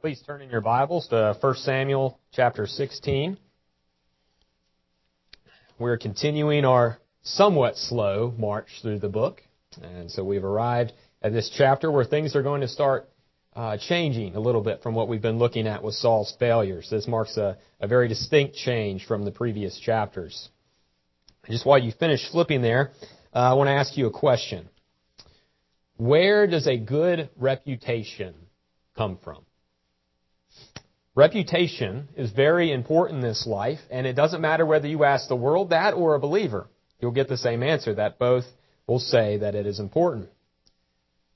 Please turn in your Bibles to 1 Samuel chapter 16. We're continuing our somewhat slow march through the book. And so we've arrived at this chapter where things are going to start uh, changing a little bit from what we've been looking at with Saul's failures. This marks a, a very distinct change from the previous chapters. Just while you finish flipping there, uh, I want to ask you a question. Where does a good reputation come from? Reputation is very important in this life, and it doesn't matter whether you ask the world that or a believer. You'll get the same answer, that both will say that it is important.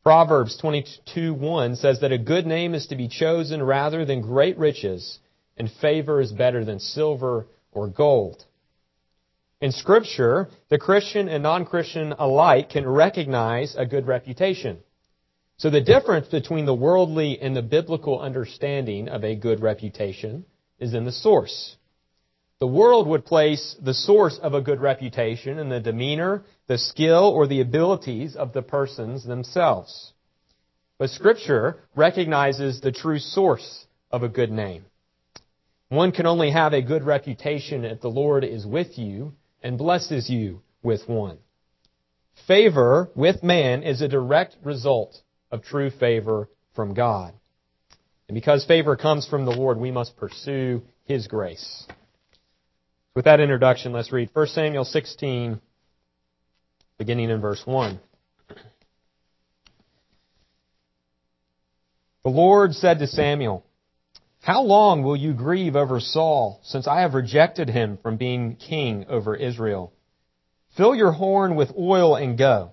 Proverbs 22:1 says that a good name is to be chosen rather than great riches, and favor is better than silver or gold. In Scripture, the Christian and non-Christian alike can recognize a good reputation. So the difference between the worldly and the biblical understanding of a good reputation is in the source. The world would place the source of a good reputation in the demeanor, the skill, or the abilities of the persons themselves. But Scripture recognizes the true source of a good name. One can only have a good reputation if the Lord is with you and blesses you with one. Favor with man is a direct result of true favor from God. And because favor comes from the Lord, we must pursue His grace. With that introduction, let's read 1 Samuel 16, beginning in verse 1. The Lord said to Samuel, How long will you grieve over Saul, since I have rejected him from being king over Israel? Fill your horn with oil and go.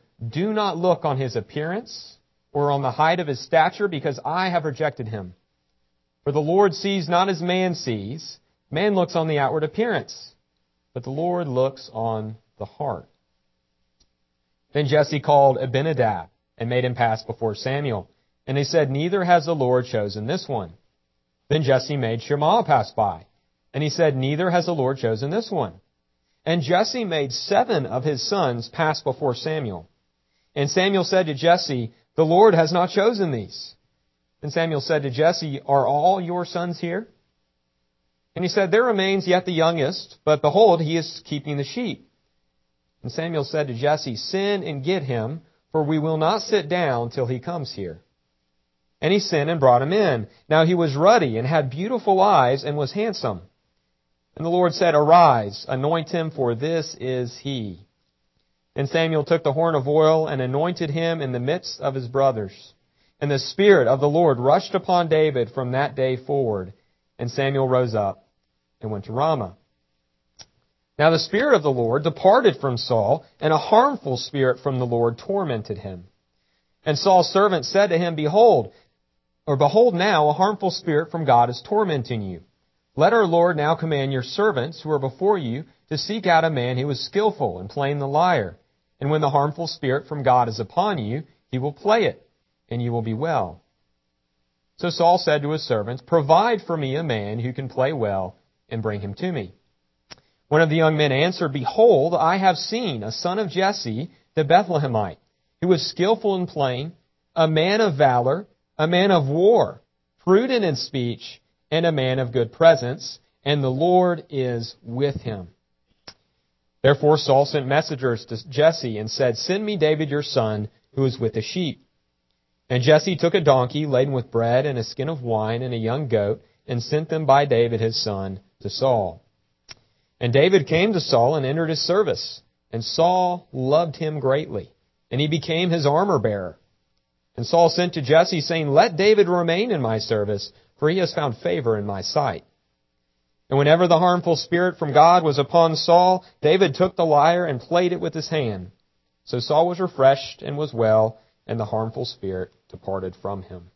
do not look on his appearance or on the height of his stature, because I have rejected him. For the Lord sees not as man sees. Man looks on the outward appearance, but the Lord looks on the heart. Then Jesse called Abinadab and made him pass before Samuel. And he said, Neither has the Lord chosen this one. Then Jesse made Shammah pass by. And he said, Neither has the Lord chosen this one. And Jesse made seven of his sons pass before Samuel. And Samuel said to Jesse, The Lord has not chosen these. And Samuel said to Jesse, Are all your sons here? And he said, There remains yet the youngest, but behold, he is keeping the sheep. And Samuel said to Jesse, Send and get him, for we will not sit down till he comes here. And he sent and brought him in. Now he was ruddy and had beautiful eyes and was handsome. And the Lord said, Arise, anoint him, for this is he. And Samuel took the horn of oil and anointed him in the midst of his brothers. And the Spirit of the Lord rushed upon David from that day forward. And Samuel rose up and went to Ramah. Now the Spirit of the Lord departed from Saul, and a harmful spirit from the Lord tormented him. And Saul's servant said to him, Behold, or behold now, a harmful spirit from God is tormenting you. Let our Lord now command your servants who are before you to seek out a man who is skillful in playing the lyre and when the harmful spirit from God is upon you, he will play it, and you will be well. So Saul said to his servants, Provide for me a man who can play well, and bring him to me. One of the young men answered, Behold, I have seen a son of Jesse, the Bethlehemite, who was skillful in playing, a man of valor, a man of war, prudent in speech, and a man of good presence, and the Lord is with him. Therefore Saul sent messengers to Jesse and said, Send me David your son, who is with the sheep. And Jesse took a donkey laden with bread and a skin of wine and a young goat, and sent them by David his son to Saul. And David came to Saul and entered his service, and Saul loved him greatly, and he became his armor bearer. And Saul sent to Jesse, saying, Let David remain in my service, for he has found favor in my sight. And whenever the harmful spirit from God was upon Saul, David took the lyre and played it with his hand. So Saul was refreshed and was well, and the harmful spirit departed from him.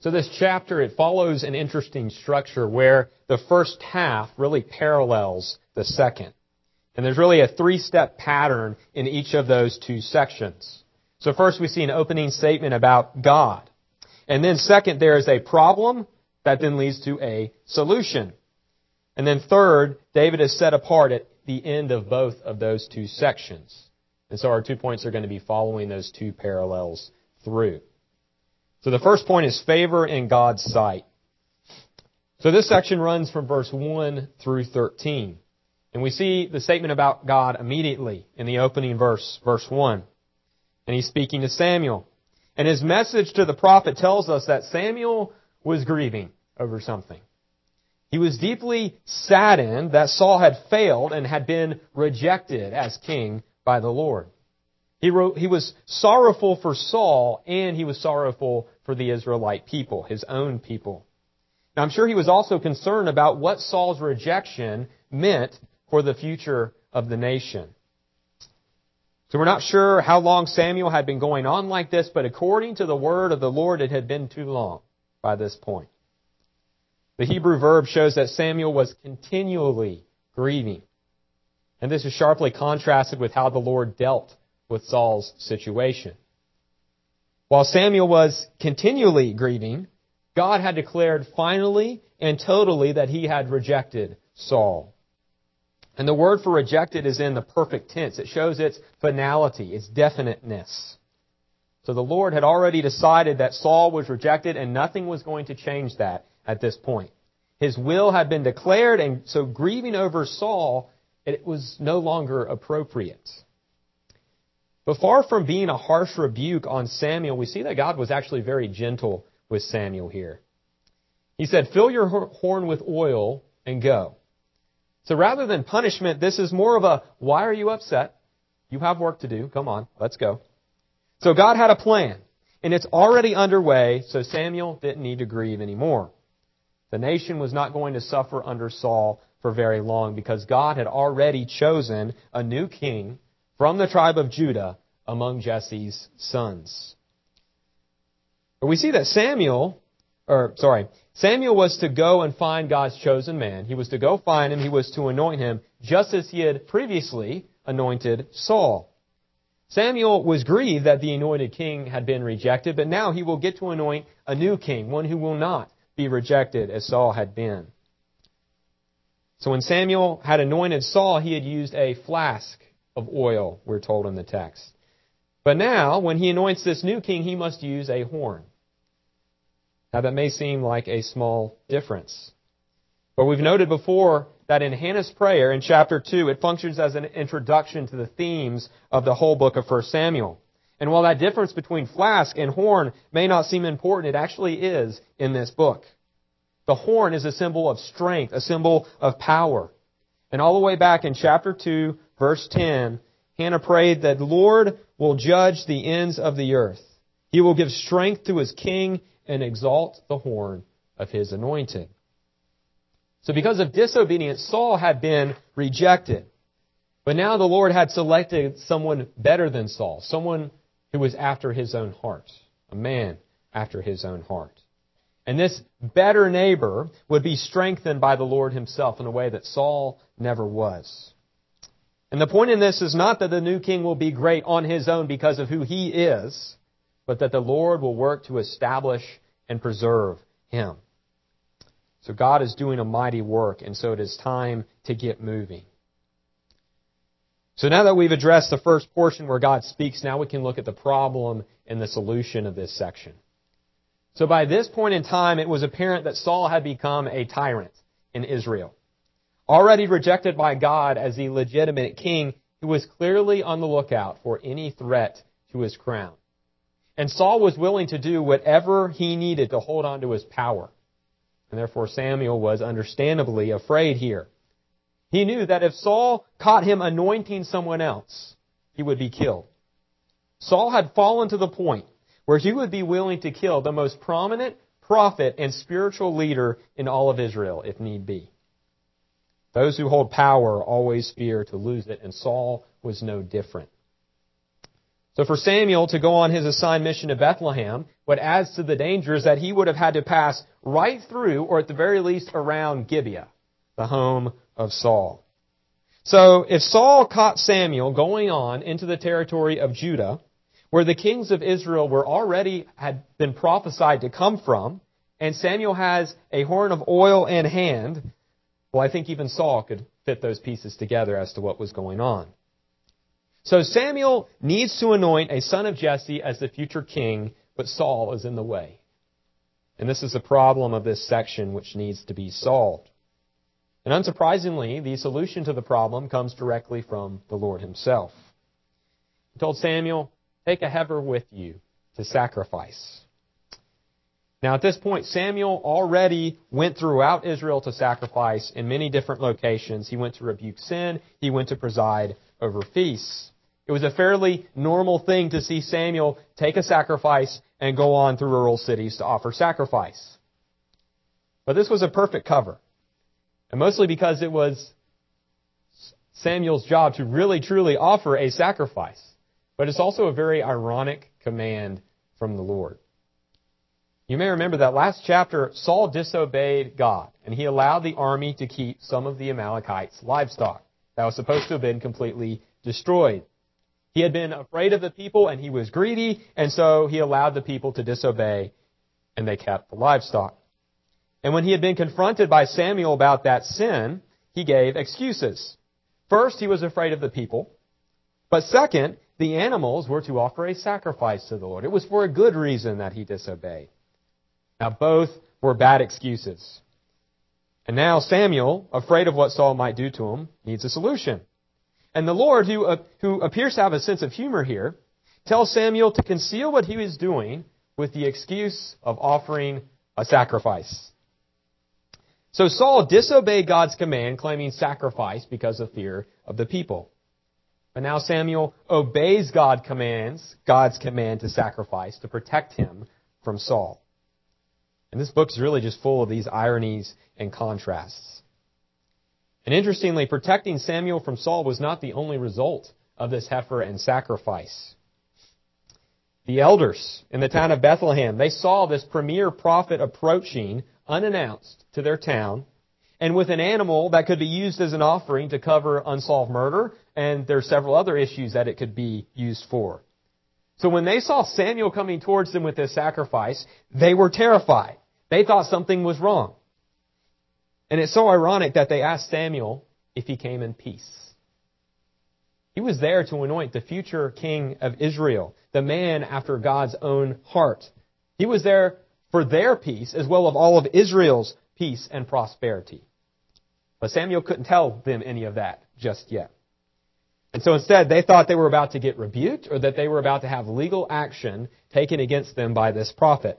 So this chapter, it follows an interesting structure where the first half really parallels the second. And there's really a three-step pattern in each of those two sections. So first we see an opening statement about God. And then second, there is a problem that then leads to a solution. And then third, David is set apart at the end of both of those two sections. And so our two points are going to be following those two parallels through. So the first point is favor in God's sight. So this section runs from verse 1 through 13. And we see the statement about God immediately in the opening verse, verse 1. And he's speaking to Samuel. And his message to the prophet tells us that Samuel was grieving over something. He was deeply saddened that Saul had failed and had been rejected as king by the Lord. He, wrote, he was sorrowful for Saul and he was sorrowful for the Israelite people, his own people. Now I'm sure he was also concerned about what Saul's rejection meant for the future of the nation. So we're not sure how long Samuel had been going on like this, but according to the word of the Lord, it had been too long by this point. The Hebrew verb shows that Samuel was continually grieving. And this is sharply contrasted with how the Lord dealt with Saul's situation. While Samuel was continually grieving, God had declared finally and totally that he had rejected Saul. And the word for rejected is in the perfect tense. It shows its finality, its definiteness. So the Lord had already decided that Saul was rejected and nothing was going to change that at this point. His will had been declared and so grieving over Saul, it was no longer appropriate. But far from being a harsh rebuke on Samuel, we see that God was actually very gentle with Samuel here. He said, fill your horn with oil and go. So rather than punishment, this is more of a, why are you upset? You have work to do. Come on, let's go. So God had a plan, and it's already underway, so Samuel didn't need to grieve anymore. The nation was not going to suffer under Saul for very long because God had already chosen a new king from the tribe of Judah among Jesse's sons. But we see that Samuel, or sorry, Samuel was to go and find God's chosen man. He was to go find him. He was to anoint him just as he had previously anointed Saul. Samuel was grieved that the anointed king had been rejected, but now he will get to anoint a new king, one who will not be rejected as Saul had been. So when Samuel had anointed Saul, he had used a flask of oil, we're told in the text. But now, when he anoints this new king, he must use a horn. Now that may seem like a small difference. But we've noted before that in Hannah's prayer in chapter 2, it functions as an introduction to the themes of the whole book of 1 Samuel. And while that difference between flask and horn may not seem important, it actually is in this book. The horn is a symbol of strength, a symbol of power. And all the way back in chapter 2, verse 10, Hannah prayed that the Lord will judge the ends of the earth. He will give strength to his king and exalt the horn of his anointed. So because of disobedience, Saul had been rejected. But now the Lord had selected someone better than Saul, someone who was after his own heart, a man after his own heart. And this better neighbor would be strengthened by the Lord himself in a way that Saul never was. And the point in this is not that the new king will be great on his own because of who he is, but that the Lord will work to establish and preserve him. So God is doing a mighty work, and so it is time to get moving. So now that we've addressed the first portion where God speaks, now we can look at the problem and the solution of this section. So by this point in time, it was apparent that Saul had become a tyrant in Israel. Already rejected by God as the legitimate king, he was clearly on the lookout for any threat to his crown. And Saul was willing to do whatever he needed to hold on to his power. And therefore Samuel was understandably afraid here. He knew that if Saul caught him anointing someone else, he would be killed. Saul had fallen to the point where he would be willing to kill the most prominent prophet and spiritual leader in all of Israel if need be. Those who hold power always fear to lose it, and Saul was no different. So for Samuel to go on his assigned mission to Bethlehem, what adds to the danger is that he would have had to pass right through, or at the very least around Gibeah, the home of Saul. So if Saul caught Samuel going on into the territory of Judah, where the kings of Israel were already had been prophesied to come from, and Samuel has a horn of oil in hand, well, I think even Saul could fit those pieces together as to what was going on. So Samuel needs to anoint a son of Jesse as the future king, but Saul is in the way. And this is the problem of this section which needs to be solved. And unsurprisingly, the solution to the problem comes directly from the Lord himself. He told Samuel, take a heifer with you to sacrifice. Now at this point, Samuel already went throughout Israel to sacrifice in many different locations. He went to rebuke sin. He went to preside over feasts. It was a fairly normal thing to see Samuel take a sacrifice and go on through rural cities to offer sacrifice. But this was a perfect cover. And mostly because it was Samuel's job to really truly offer a sacrifice. But it's also a very ironic command from the Lord. You may remember that last chapter, Saul disobeyed God, and he allowed the army to keep some of the Amalekites' livestock that was supposed to have been completely destroyed. He had been afraid of the people and he was greedy, and so he allowed the people to disobey, and they kept the livestock. And when he had been confronted by Samuel about that sin, he gave excuses. First, he was afraid of the people. But second, the animals were to offer a sacrifice to the Lord. It was for a good reason that he disobeyed. Now, both were bad excuses. And now Samuel, afraid of what Saul might do to him, needs a solution. And the Lord, who, uh, who appears to have a sense of humor here, tells Samuel to conceal what he was doing with the excuse of offering a sacrifice. So Saul disobeyed God's command, claiming sacrifice because of fear of the people. But now Samuel obeys God commands, God's command to sacrifice to protect him from Saul. And this book is really just full of these ironies and contrasts. And interestingly, protecting Samuel from Saul was not the only result of this heifer and sacrifice. The elders in the town of Bethlehem, they saw this premier prophet approaching unannounced to their town and with an animal that could be used as an offering to cover unsolved murder, and there are several other issues that it could be used for. So when they saw Samuel coming towards them with this sacrifice, they were terrified. They thought something was wrong. And it's so ironic that they asked Samuel if he came in peace. He was there to anoint the future king of Israel, the man after God's own heart. He was there for their peace as well as all of Israel's peace and prosperity. But Samuel couldn't tell them any of that just yet. And so instead, they thought they were about to get rebuked or that they were about to have legal action taken against them by this prophet.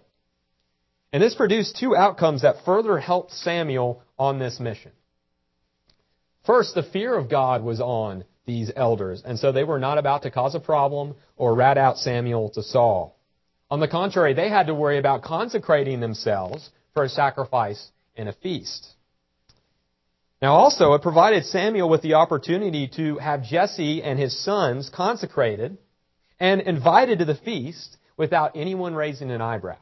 And this produced two outcomes that further helped Samuel on this mission. First, the fear of God was on these elders, and so they were not about to cause a problem or rat out Samuel to Saul. On the contrary, they had to worry about consecrating themselves for a sacrifice and a feast. Now also, it provided Samuel with the opportunity to have Jesse and his sons consecrated and invited to the feast without anyone raising an eyebrow.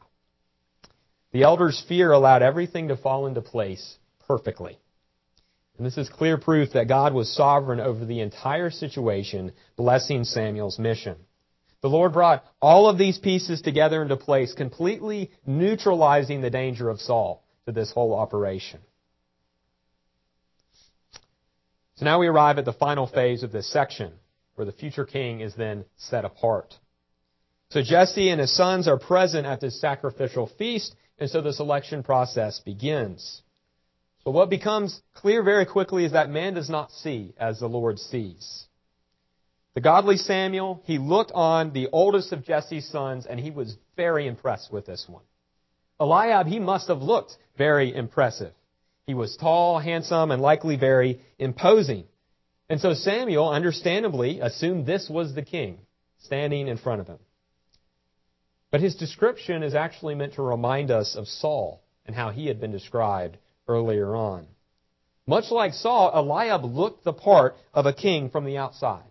The elders' fear allowed everything to fall into place perfectly. And this is clear proof that God was sovereign over the entire situation, blessing Samuel's mission. The Lord brought all of these pieces together into place, completely neutralizing the danger of Saul to this whole operation. So now we arrive at the final phase of this section, where the future king is then set apart. So Jesse and his sons are present at this sacrificial feast, and so the selection process begins. But what becomes clear very quickly is that man does not see as the Lord sees. The godly Samuel, he looked on the oldest of Jesse's sons and he was very impressed with this one. Eliab, he must have looked very impressive. He was tall, handsome, and likely very imposing. And so Samuel, understandably, assumed this was the king standing in front of him. But his description is actually meant to remind us of Saul and how he had been described earlier on. Much like Saul, Eliab looked the part of a king from the outside.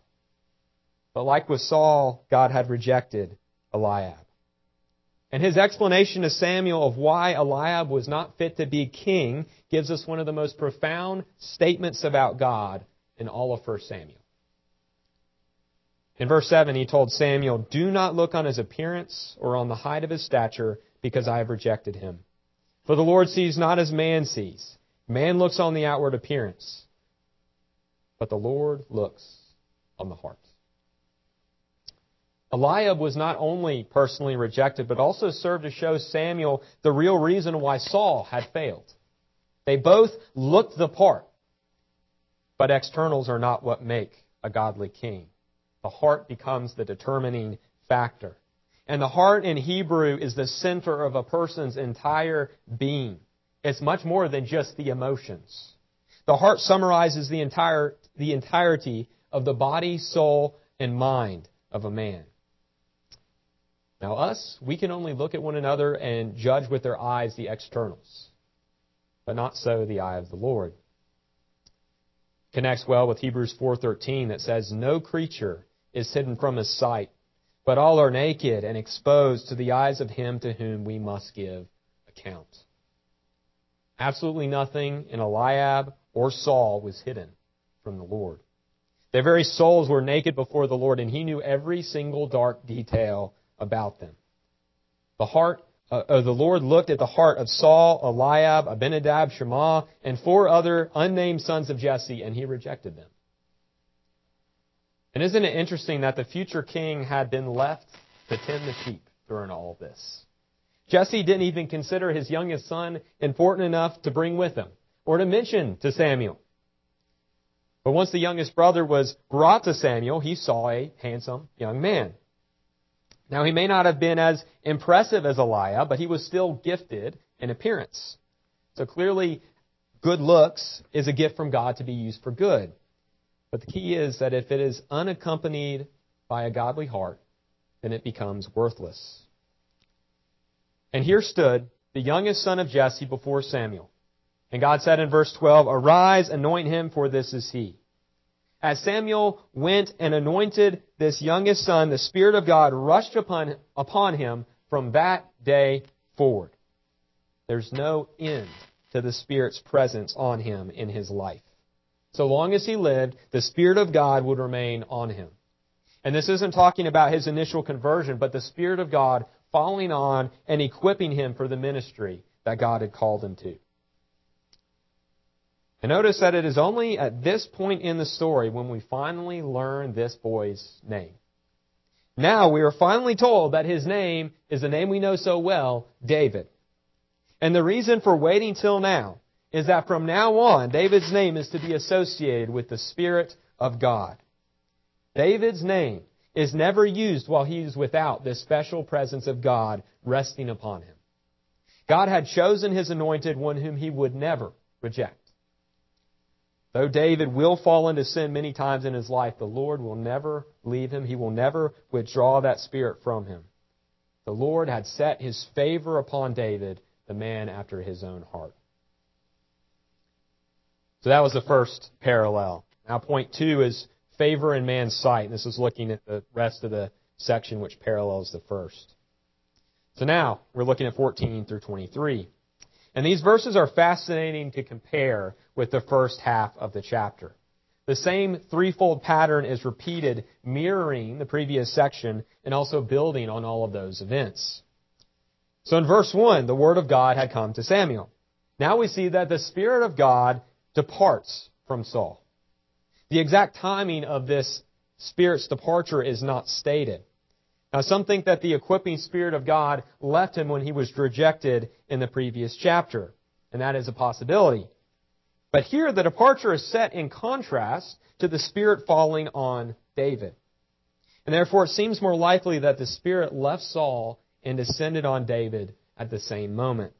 But like with Saul, God had rejected Eliab. And his explanation to Samuel of why Eliab was not fit to be king gives us one of the most profound statements about God in all of 1 Samuel. In verse 7, he told Samuel, Do not look on his appearance or on the height of his stature, because I have rejected him. For the Lord sees not as man sees. Man looks on the outward appearance, but the Lord looks on the heart. Eliab was not only personally rejected, but also served to show Samuel the real reason why Saul had failed. They both looked the part, but externals are not what make a godly king. The heart becomes the determining factor. And the heart in Hebrew is the center of a person's entire being. It's much more than just the emotions. The heart summarizes the entire, the entirety of the body, soul, and mind of a man. Now, us, we can only look at one another and judge with their eyes the externals, but not so the eye of the Lord. Connects well with Hebrews 4:13 that says, "No creature is hidden from his sight, but all are naked and exposed to the eyes of him to whom we must give account." Absolutely nothing in Eliab or Saul was hidden from the Lord. Their very souls were naked before the Lord, and he knew every single dark detail about them. The heart uh, uh, the Lord looked at the heart of Saul, Eliab, Abinadab, Shammah, and four other unnamed sons of Jesse, and he rejected them. And isn't it interesting that the future king had been left to tend the sheep during all this? Jesse didn't even consider his youngest son important enough to bring with him or to mention to Samuel. But once the youngest brother was brought to Samuel, he saw a handsome young man. Now, he may not have been as impressive as Eliab, but he was still gifted in appearance. So clearly, good looks is a gift from God to be used for good. But the key is that if it is unaccompanied by a godly heart, then it becomes worthless. And here stood the youngest son of Jesse before Samuel. And God said in verse 12, Arise, anoint him, for this is he. As Samuel went and anointed this youngest son, the Spirit of God rushed upon, upon him from that day forward. There's no end to the Spirit's presence on him in his life. So long as he lived, the Spirit of God would remain on him. And this isn't talking about his initial conversion, but the Spirit of God following on and equipping him for the ministry that God had called him to. And notice that it is only at this point in the story when we finally learn this boy's name. Now we are finally told that his name is the name we know so well, David. And the reason for waiting till now is that from now on, David's name is to be associated with the Spirit of God. David's name is never used while he is without this special presence of God resting upon him. God had chosen his anointed one whom he would never reject. Though David will fall into sin many times in his life, the Lord will never leave him. He will never withdraw that spirit from him. The Lord had set his favor upon David, the man after his own heart. So that was the first parallel. Now point two is favor in man's sight. And this is looking at the rest of the section which parallels the first. So now we're looking at 14 through 23. And these verses are fascinating to compare with the first half of the chapter. The same threefold pattern is repeated, mirroring the previous section and also building on all of those events. So in verse 1, the Word of God had come to Samuel. Now we see that the Spirit of God departs from Saul. The exact timing of this Spirit's departure is not stated. Now, some think that the equipping Spirit of God left him when he was rejected in the previous chapter, and that is a possibility. But here, the departure is set in contrast to the Spirit falling on David. And therefore it seems more likely that the Spirit left Saul and descended on David at the same moment.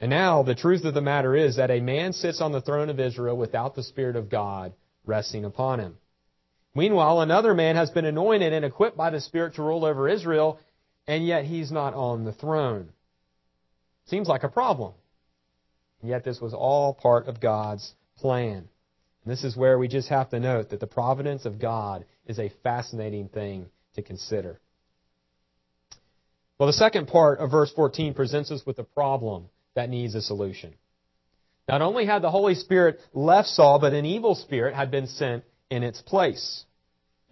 And now the truth of the matter is that a man sits on the throne of Israel without the Spirit of God resting upon him. Meanwhile, another man has been anointed and equipped by the Spirit to rule over Israel, and yet he's not on the throne. Seems like a problem. Yet this was all part of God's plan. And this is where we just have to note that the providence of God is a fascinating thing to consider. Well, the second part of verse 14 presents us with a problem that needs a solution. Not only had the Holy Spirit left Saul, but an evil spirit had been sent in its place.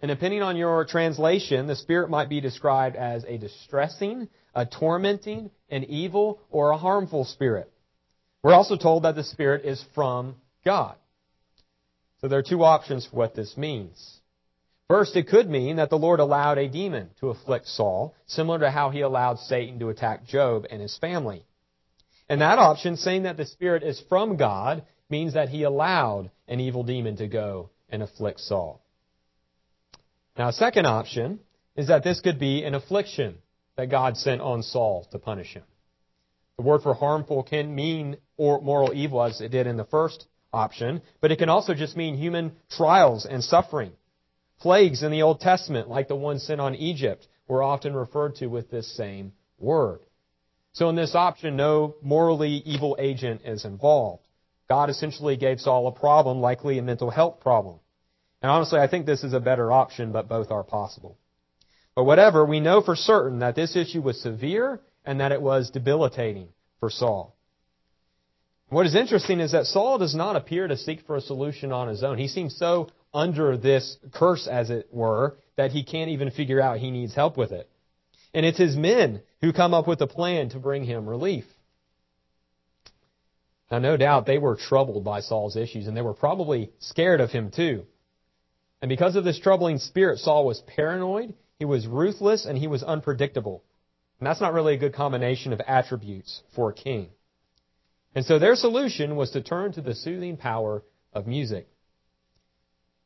And depending on your translation, the spirit might be described as a distressing, a tormenting, an evil, or a harmful spirit. We're also told that the spirit is from God. So there are two options for what this means. First, it could mean that the Lord allowed a demon to afflict Saul, similar to how he allowed Satan to attack Job and his family. And that option, saying that the Spirit is from God, means that he allowed an evil demon to go and afflict Saul. Now, a second option is that this could be an affliction that God sent on Saul to punish him. The word for harmful can mean or moral evil as it did in the first option, but it can also just mean human trials and suffering. Plagues in the Old Testament, like the one sent on Egypt, were often referred to with this same word. So in this option, no morally evil agent is involved. God essentially gave Saul a problem, likely a mental health problem. And honestly, I think this is a better option, but both are possible. But whatever, we know for certain that this issue was severe and that it was debilitating for Saul. What is interesting is that Saul does not appear to seek for a solution on his own. He seems so under this curse, as it were, that he can't even figure out he needs help with it. And it's his men who come up with a plan to bring him relief. Now, no doubt they were troubled by Saul's issues, and they were probably scared of him too. And because of this troubling spirit, Saul was paranoid, he was ruthless, and he was unpredictable. And that's not really a good combination of attributes for a king. And so their solution was to turn to the soothing power of music.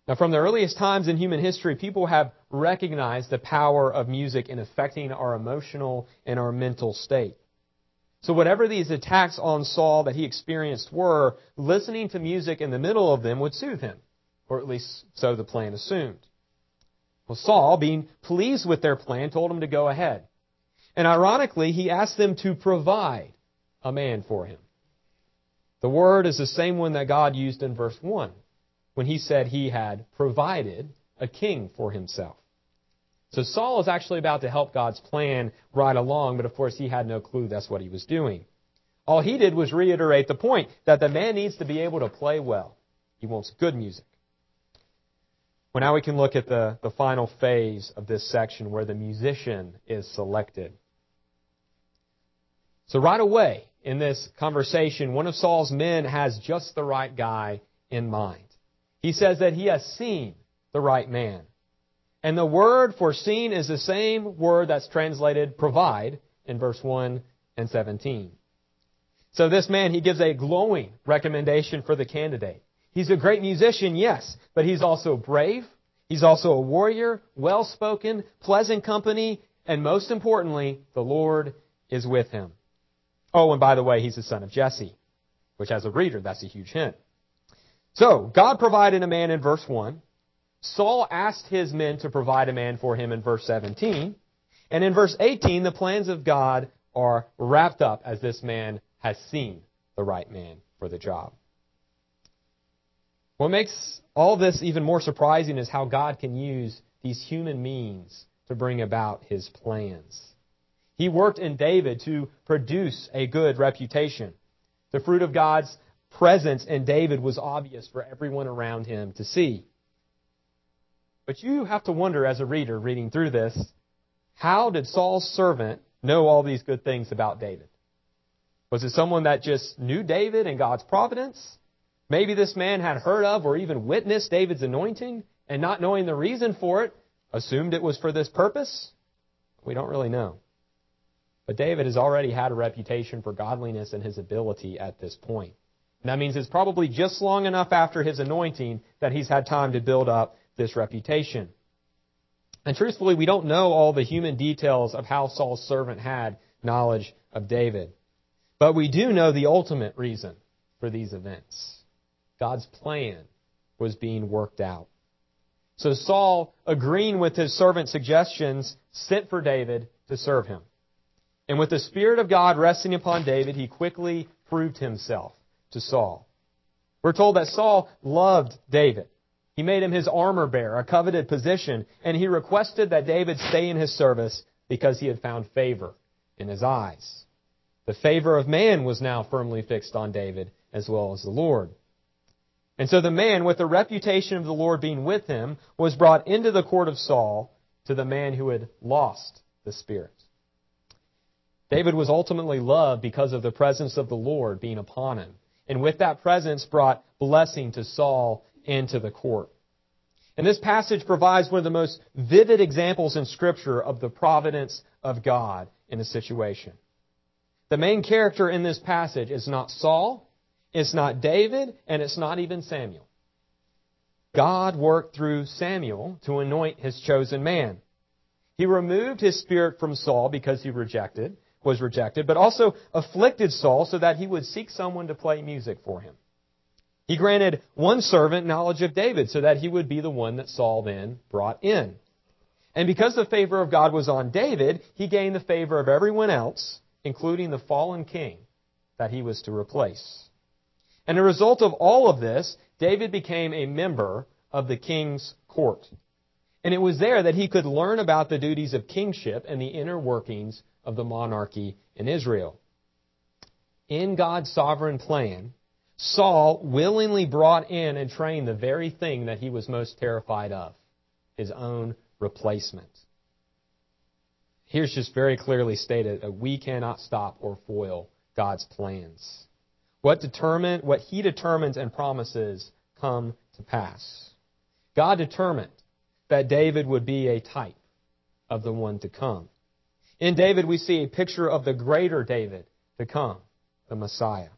Now, from the earliest times in human history, people have recognized the power of music in affecting our emotional and our mental state. So whatever these attacks on Saul that he experienced were, listening to music in the middle of them would soothe him. Or at least so the plan assumed. Well, Saul, being pleased with their plan, told him to go ahead. And ironically, he asked them to provide a man for him. The word is the same one that God used in verse 1 when he said he had provided a king for himself. So Saul is actually about to help God's plan right along, but of course he had no clue that's what he was doing. All he did was reiterate the point that the man needs to be able to play well. He wants good music. Well, now we can look at the, the final phase of this section where the musician is selected. So right away in this conversation, one of Saul's men has just the right guy in mind. He says that he has seen the right man. And the word for seen is the same word that's translated provide in verse 1 and 17. So this man, he gives a glowing recommendation for the candidate. He's a great musician, yes, but he's also brave. He's also a warrior, well spoken, pleasant company, and most importantly, the Lord is with him. Oh, and by the way, he's the son of Jesse, which as a reader, that's a huge hint. So, God provided a man in verse 1. Saul asked his men to provide a man for him in verse 17. And in verse 18, the plans of God are wrapped up as this man has seen the right man for the job. What makes all this even more surprising is how God can use these human means to bring about his plans. He worked in David to produce a good reputation. The fruit of God's presence in David was obvious for everyone around him to see. But you have to wonder as a reader reading through this, how did Saul's servant know all these good things about David? Was it someone that just knew David and God's providence? Maybe this man had heard of or even witnessed David's anointing and not knowing the reason for it, assumed it was for this purpose? We don't really know. But David has already had a reputation for godliness and his ability at this point. That means it's probably just long enough after his anointing that he's had time to build up this reputation. And truthfully, we don't know all the human details of how Saul's servant had knowledge of David. But we do know the ultimate reason for these events. God's plan was being worked out. So Saul, agreeing with his servant's suggestions, sent for David to serve him. And with the Spirit of God resting upon David, he quickly proved himself to Saul. We're told that Saul loved David. He made him his armor bearer, a coveted position, and he requested that David stay in his service because he had found favor in his eyes. The favor of man was now firmly fixed on David as well as the Lord. And so the man, with the reputation of the Lord being with him, was brought into the court of Saul to the man who had lost the Spirit. David was ultimately loved because of the presence of the Lord being upon him. And with that presence brought blessing to Saul and to the court. And this passage provides one of the most vivid examples in Scripture of the providence of God in a situation. The main character in this passage is not Saul, it's not David, and it's not even Samuel. God worked through Samuel to anoint his chosen man. He removed his spirit from Saul because he rejected, was rejected, but also afflicted Saul so that he would seek someone to play music for him. He granted one servant knowledge of David so that he would be the one that Saul then brought in. And because the favor of God was on David, he gained the favor of everyone else, including the fallen king that he was to replace. And a result of all of this, David became a member of the king's court. And it was there that he could learn about the duties of kingship and the inner workings of the monarchy in Israel. In God's sovereign plan, Saul willingly brought in and trained the very thing that he was most terrified of his own replacement. Here's just very clearly stated that we cannot stop or foil God's plans. What determine, what he determines and promises come to pass. God determined that David would be a type of the one to come. In David, we see a picture of the greater David to come, the Messiah.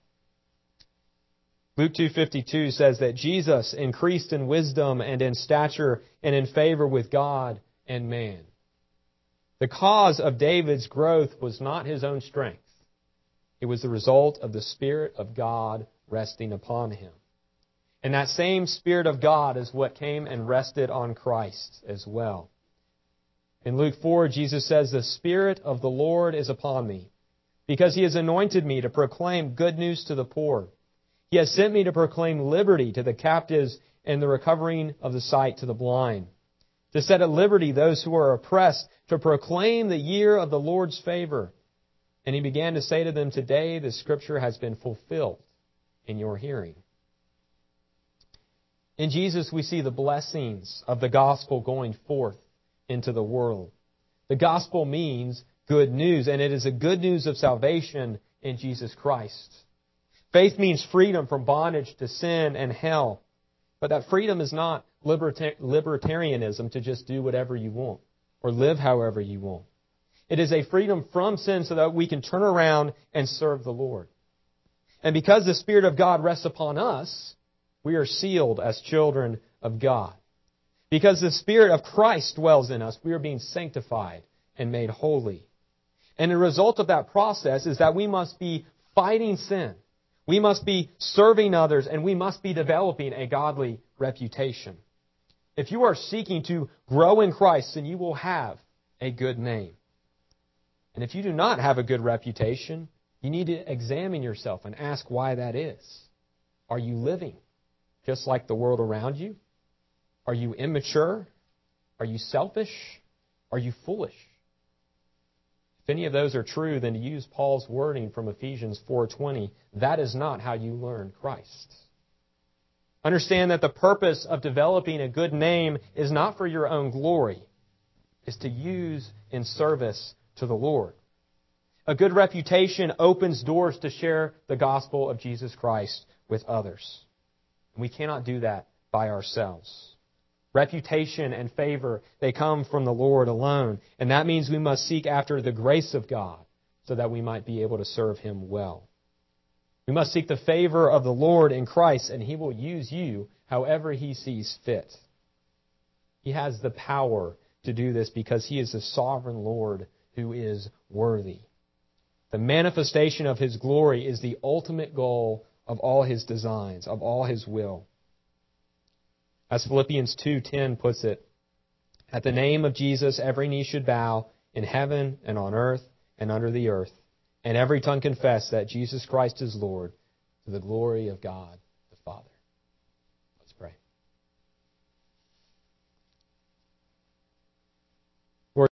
Luke 2:52 says that Jesus increased in wisdom and in stature and in favor with God and man. The cause of David's growth was not his own strength. It was the result of the Spirit of God resting upon him. And that same Spirit of God is what came and rested on Christ as well. In Luke 4, Jesus says, The Spirit of the Lord is upon me, because He has anointed me to proclaim good news to the poor. He has sent me to proclaim liberty to the captives and the recovering of the sight to the blind, to set at liberty those who are oppressed, to proclaim the year of the Lord's favor. And he began to say to them, Today the scripture has been fulfilled in your hearing. In Jesus, we see the blessings of the gospel going forth into the world. The gospel means good news, and it is a good news of salvation in Jesus Christ. Faith means freedom from bondage to sin and hell. But that freedom is not libertarianism to just do whatever you want or live however you want. It is a freedom from sin so that we can turn around and serve the Lord. And because the Spirit of God rests upon us, we are sealed as children of God. Because the Spirit of Christ dwells in us, we are being sanctified and made holy. And the result of that process is that we must be fighting sin. We must be serving others and we must be developing a godly reputation. If you are seeking to grow in Christ, then you will have a good name. And if you do not have a good reputation, you need to examine yourself and ask why that is. Are you living just like the world around you? Are you immature? Are you selfish? Are you foolish? If any of those are true, then to use Paul's wording from Ephesians 4:20, that is not how you learn Christ. Understand that the purpose of developing a good name is not for your own glory, is to use in service to the Lord. A good reputation opens doors to share the gospel of Jesus Christ with others. We cannot do that by ourselves. Reputation and favor, they come from the Lord alone. And that means we must seek after the grace of God so that we might be able to serve Him well. We must seek the favor of the Lord in Christ, and He will use you however He sees fit. He has the power to do this because he is the sovereign Lord who is worthy. The manifestation of his glory is the ultimate goal of all his designs, of all his will. As Philippians 2:10 puts it, at the name of Jesus every knee should bow in heaven and on earth and under the earth, and every tongue confess that Jesus Christ is Lord to the glory of God.